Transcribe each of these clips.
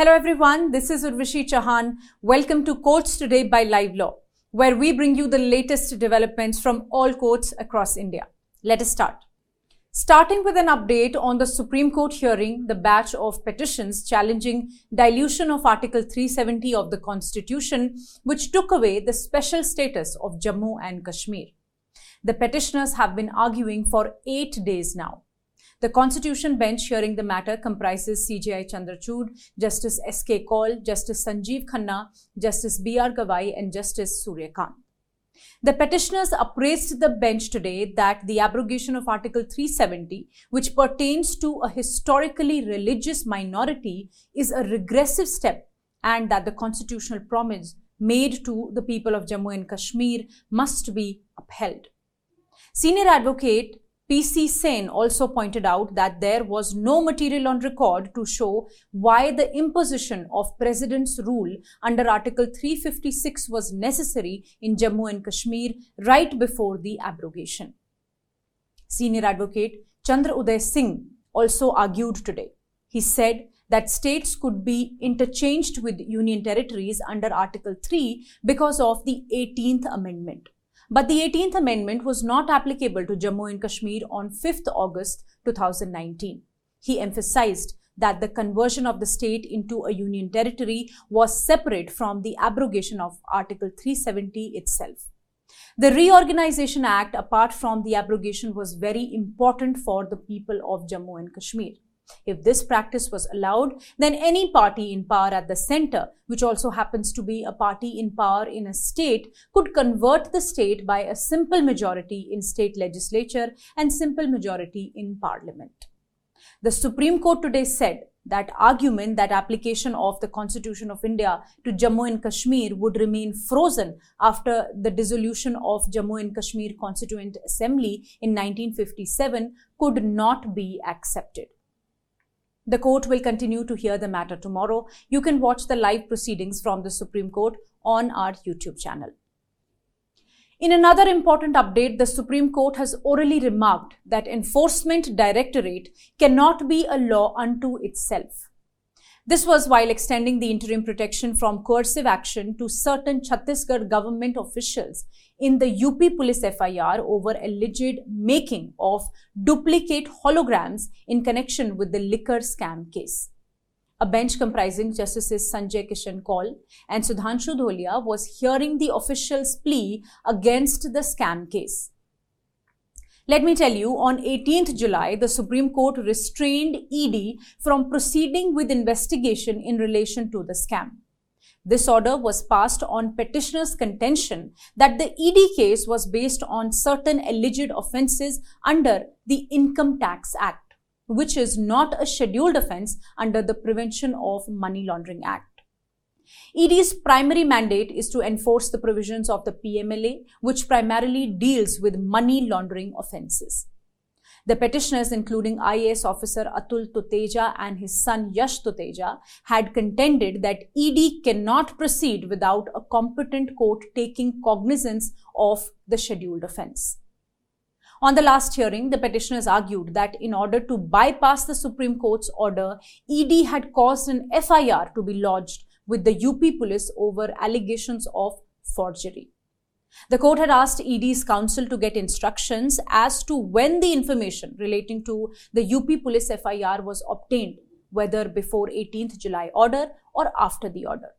Hello everyone, this is Urvashi Chauhan. Welcome to Courts Today by Live Law, where we bring you the latest developments from all courts across India. Let us start. Starting with an update on the Supreme Court hearing the batch of petitions challenging dilution of Article 370 of the Constitution, which took away the special status of Jammu and Kashmir. The petitioners have been arguing for eight days now. The Constitution Bench hearing the matter comprises CJI Chandrachud, Justice S.K. Kaul, Justice Sanjeev Khanna, Justice B.R. Gavai, and Justice Surya Kant. The petitioners appraised the bench today that the abrogation of Article 370, which pertains to a historically religious minority, is a regressive step and that the constitutional promise made to the people of Jammu and Kashmir must be upheld. Senior advocate PC Sen also pointed out that there was no material on record to show why the imposition of President's rule under Article 356 was necessary in Jammu and Kashmir right before the abrogation. Senior advocate Chandra Uday Singh also argued today. He said that states could be interchanged with union territories under Article 3 because of the 18th Amendment. But the 18th Amendment was not applicable to Jammu and Kashmir on 5th August 2019. He emphasized that the conversion of the state into a union territory was separate from the abrogation of Article 370 itself. The Reorganization Act, apart from the abrogation, was very important for the people of Jammu and Kashmir. If this practice was allowed, then any party in power at the center, which also happens to be a party in power in a state, could convert the state by a simple majority in state legislature and simple majority in parliament. The Supreme Court today said that argument that application of the Constitution of India to Jammu and Kashmir would remain frozen after the dissolution of Jammu and Kashmir Constituent Assembly in 1957 could not be accepted. The court will continue to hear the matter tomorrow. You can watch the live proceedings from the Supreme Court on our YouTube channel. In another important update, the Supreme Court has orally remarked that Enforcement Directorate cannot be a law unto itself. This was while extending the interim protection from coercive action to certain Chhattisgarh government officials in the UP police FIR over alleged making of duplicate holograms in connection with the liquor scam case. A bench comprising Justices Sanjay Kishan Kaul and Sudhanshu Dhulia was hearing the official's plea against the scam case. Let me tell you, on 18th July, the Supreme Court restrained ED from proceeding with investigation in relation to the scam. This order was passed on petitioner's contention that the ED case was based on certain alleged offences under the Income Tax Act, which is not a scheduled offence under the Prevention of Money Laundering Act. ED's primary mandate is to enforce the provisions of the PMLA, which primarily deals with money laundering offences. The petitioners, including IAS officer Atul Tuteja and his son Yash Tuteja, had contended that ED cannot proceed without a competent court taking cognizance of the scheduled offence. On the last hearing, the petitioners argued that in order to bypass the Supreme Court's order, ED had caused an FIR to be lodged with the UP police over allegations of forgery. The court had asked ED's counsel to get instructions as to when the information relating to the UP police FIR was obtained, whether before 18th July order or after the order.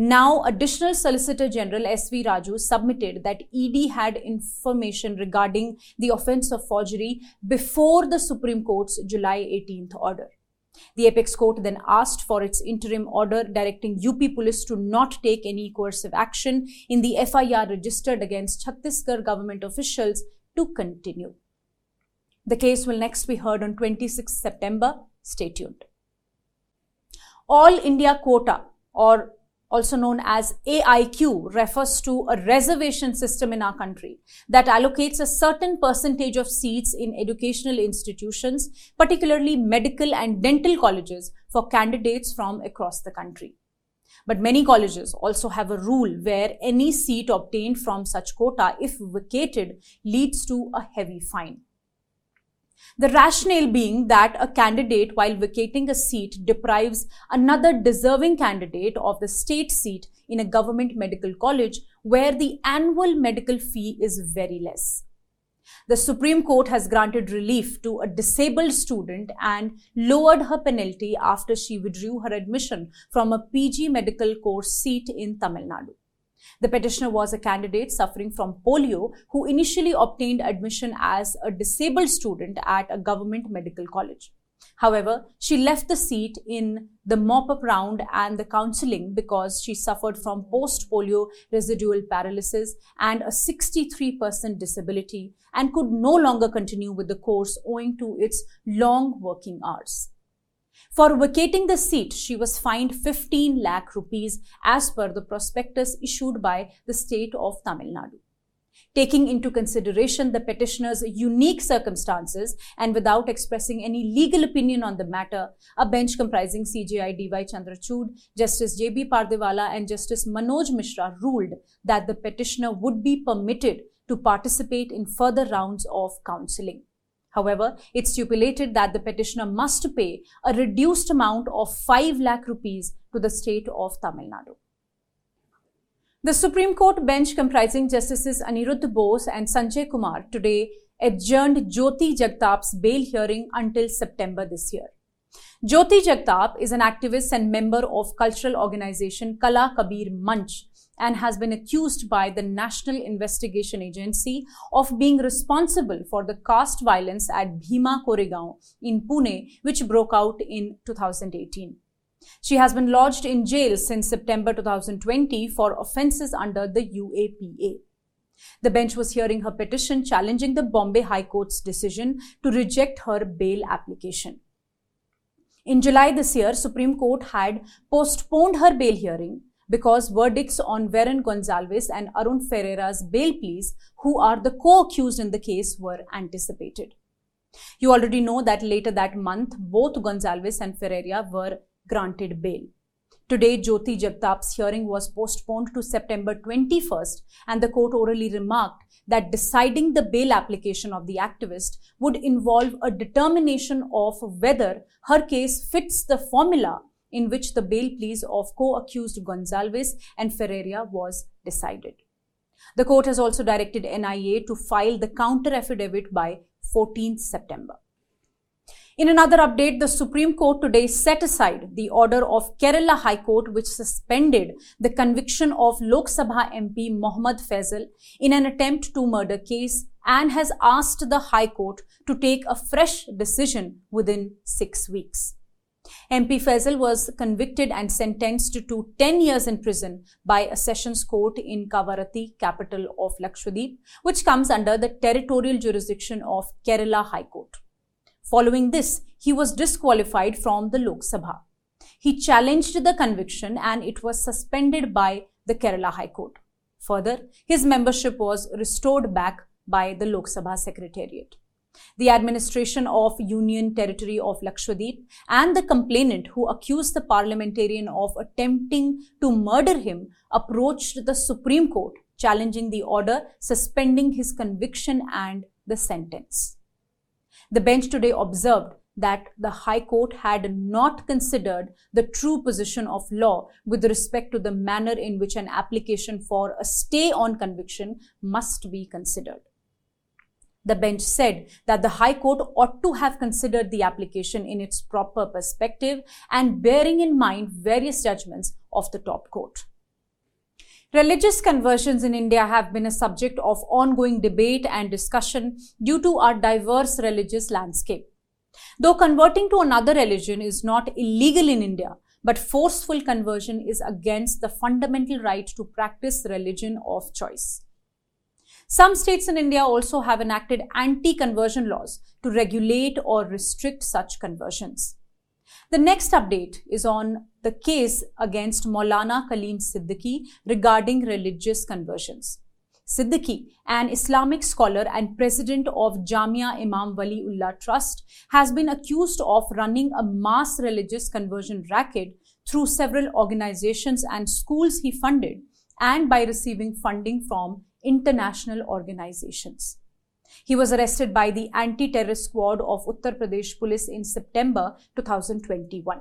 Now, additional Solicitor General S.V. Raju submitted that ED had information regarding the offence of forgery before the Supreme Court's July 18th order. The apex court then asked for its interim order directing UP police to not take any coercive action in the FIR registered against Chhattisgarh government officials to continue. The case will next be heard on 26 September. Stay tuned. All India quota or also known as AIQ, refers to a reservation system in our country that allocates a certain percentage of seats in educational institutions, particularly medical and dental colleges, for candidates from across the country. But many colleges also have a rule where any seat obtained from such quota, if vacated, leads to a heavy fine. The rationale being that a candidate, while vacating a seat, deprives another deserving candidate of the state seat in a government medical college where the annual medical fee is very less. The Supreme Court has granted relief to a disabled student and lowered her penalty after she withdrew her admission from a PG medical course seat in Tamil Nadu. The petitioner was a candidate suffering from polio who initially obtained admission as a disabled student at a government medical college. However, she left the seat in the mop up round and the counseling because she suffered from post polio residual paralysis and a 63% disability and could no longer continue with the course owing to its long working hours. For vacating the seat, she was fined 15 lakh rupees as per the prospectus issued by the state of Tamil Nadu. Taking into consideration the petitioner's unique circumstances and without expressing any legal opinion on the matter, a bench comprising CJI D.Y. Chandrachud, Justice J.B. Pardiwala and Justice Manoj Mishra ruled that the petitioner would be permitted to participate in further rounds of counseling. However, it stipulated that the petitioner must pay a reduced amount of 5 lakh rupees to the state of Tamil Nadu. The Supreme Court bench comprising Justices Anirudh Bose and Sanjay Kumar today adjourned Jyoti Jagtap's bail hearing until September this year. Jyoti Jagtap is an activist and member of cultural organization Kala Kabir Manch and has been accused by the National Investigation Agency of being responsible for the caste violence at Bhima Koregaon in Pune, which broke out in 2018. She has been lodged in jail since September 2020 for offences under the UAPA. The bench was hearing her petition challenging the Bombay High Court's decision to reject her bail application. In July this year, Supreme Court had postponed her bail hearing because verdicts on Vernon Gonsalves and Arun Ferreira's bail pleas, who are the co-accused in the case, were anticipated. You already know that later that month, both Gonzalez and Ferreira were granted bail. Today, Jyoti Jagtap's hearing was postponed to September 21st, and the court orally remarked that deciding the bail application of the activist would involve a determination of whether her case fits the formula in which the bail pleas of co-accused Gonsalves and Ferreira was decided. The court has also directed NIA to file the counter affidavit by 14th September. In another update, the Supreme Court today set aside the order of Kerala High Court which suspended the conviction of Lok Sabha MP Mohammad Faisal in an attempt to murder case and has asked the High Court to take a fresh decision within six weeks. MP Faisal was convicted and sentenced to 10 years in prison by a sessions court in Kavaratti, capital of Lakshadweep, which comes under the territorial jurisdiction of Kerala High Court. Following this, he was disqualified from the Lok Sabha. He challenged the conviction and it was suspended by the Kerala High Court. Further, his membership was restored back by the Lok Sabha Secretariat. The administration of Union Territory of Lakshadweep and the complainant who accused the parliamentarian of attempting to murder him approached the Supreme Court challenging the order suspending his conviction and the sentence. The bench today observed that the High Court had not considered the true position of law with respect to the manner in which an application for a stay on conviction must be considered. The bench said that the High Court ought to have considered the application in its proper perspective and bearing in mind various judgments of the top court. Religious conversions in India have been a subject of ongoing debate and discussion due to our diverse religious landscape. Though converting to another religion is not illegal in India, but forceful conversion is against the fundamental right to practice religion of choice. Some states in India also have enacted anti-conversion laws to regulate or restrict such conversions. The next update is on the case against Maulana Kaleem Siddiqui regarding religious conversions. Siddiqui, an Islamic scholar and president of Jamia Imam Waliullah Trust, has been accused of running a mass religious conversion racket through several organizations and schools he funded and by receiving funding from international organizations. He was arrested by the anti-terrorist squad of Uttar Pradesh police in September 2021.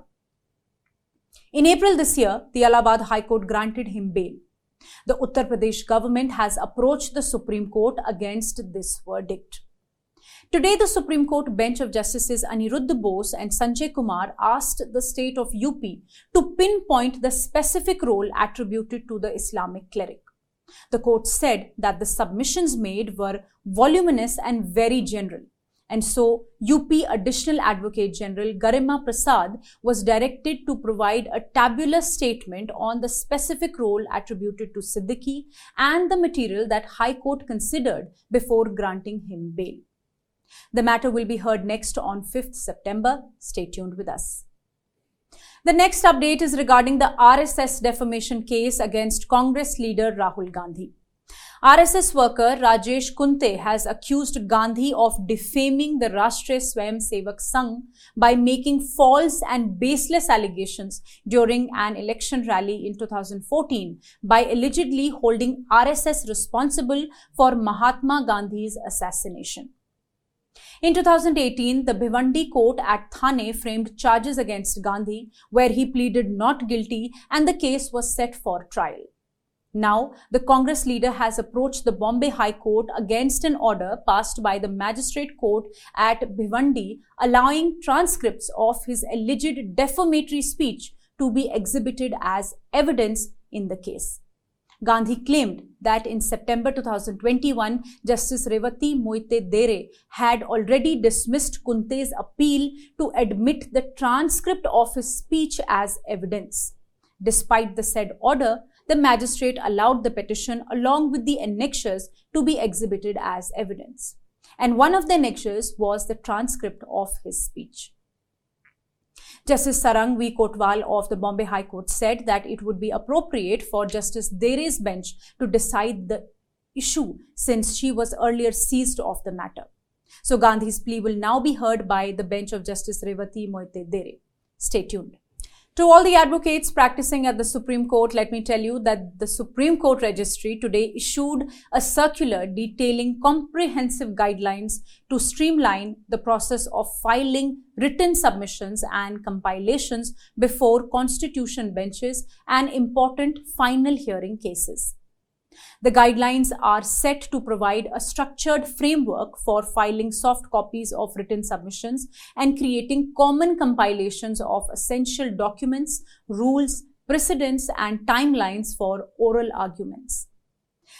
In April this year, the Allahabad High Court granted him bail. The Uttar Pradesh government has approached the Supreme Court against this verdict. Today, the Supreme Court bench of Justices Aniruddha Bose and Sanjay Kumar asked the state of UP to pinpoint the specific role attributed to the Islamic cleric. The court said that the submissions made were voluminous and very general. And so, UP Additional Advocate General Garima Prasad was directed to provide a tabular statement on the specific role attributed to Siddiqui and the material that High Court considered before granting him bail. The matter will be heard next on 5th September. Stay tuned with us. The next update is regarding the RSS defamation case against Congress leader Rahul Gandhi. RSS worker Rajesh Kunte has accused Gandhi of defaming the Rashtriya Swayam Sevak Sangh by making false and baseless allegations during an election rally in 2014 by allegedly holding RSS responsible for Mahatma Gandhi's assassination. In 2018, the Bhiwandi court at Thane framed charges against Gandhi, where he pleaded not guilty and the case was set for trial. Now, the Congress leader has approached the Bombay High Court against an order passed by the magistrate court at Bhiwandi allowing transcripts of his alleged defamatory speech to be exhibited as evidence in the case. Gandhi claimed that in September 2021, Justice Revati Moite Dere had already dismissed Kunte's appeal to admit the transcript of his speech as evidence. Despite the said order, the magistrate allowed the petition along with the annexures to be exhibited as evidence. And one of the annexures was the transcript of his speech. Justice Sarang V. Kotwal of the Bombay High Court said that it would be appropriate for Justice Dere's bench to decide the issue since she was earlier seized of the matter. So Gandhi's plea will now be heard by the bench of Justice Revati Moite Dere. Stay tuned. To all the advocates practicing at the Supreme Court, let me tell you that the Supreme Court Registry today issued a circular detailing comprehensive guidelines to streamline the process of filing written submissions and compilations before constitution benches and important final hearing cases. The guidelines are set to provide a structured framework for filing soft copies of written submissions and creating common compilations of essential documents, rules, precedents, and timelines for oral arguments.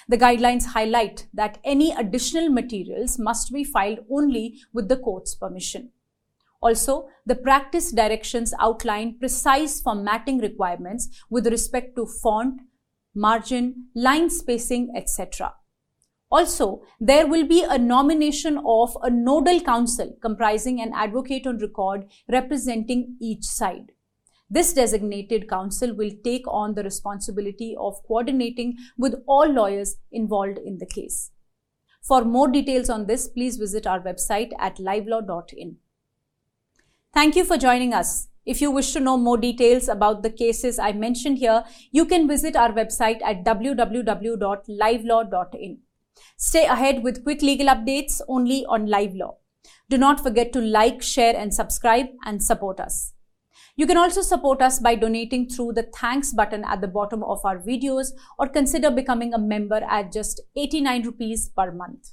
The guidelines highlight that any additional materials must be filed only with the court's permission. Also, the practice directions outline precise formatting requirements with respect to font, margin, line spacing, etc. Also, there will be a nomination of a nodal counsel comprising an advocate on record representing each side. This designated counsel will take on the responsibility of coordinating with all lawyers involved in the case. For more details on this, please visit our website at livelaw.in. Thank you for joining us. If you wish to know more details about the cases I mentioned here, you can visit our website at www.livelaw.in. Stay ahead with quick legal updates only on Live Law. Do not forget to like, share, and subscribe and support us. You can also support us by donating through the thanks button at the bottom of our videos or consider becoming a member at just 89 rupees per month.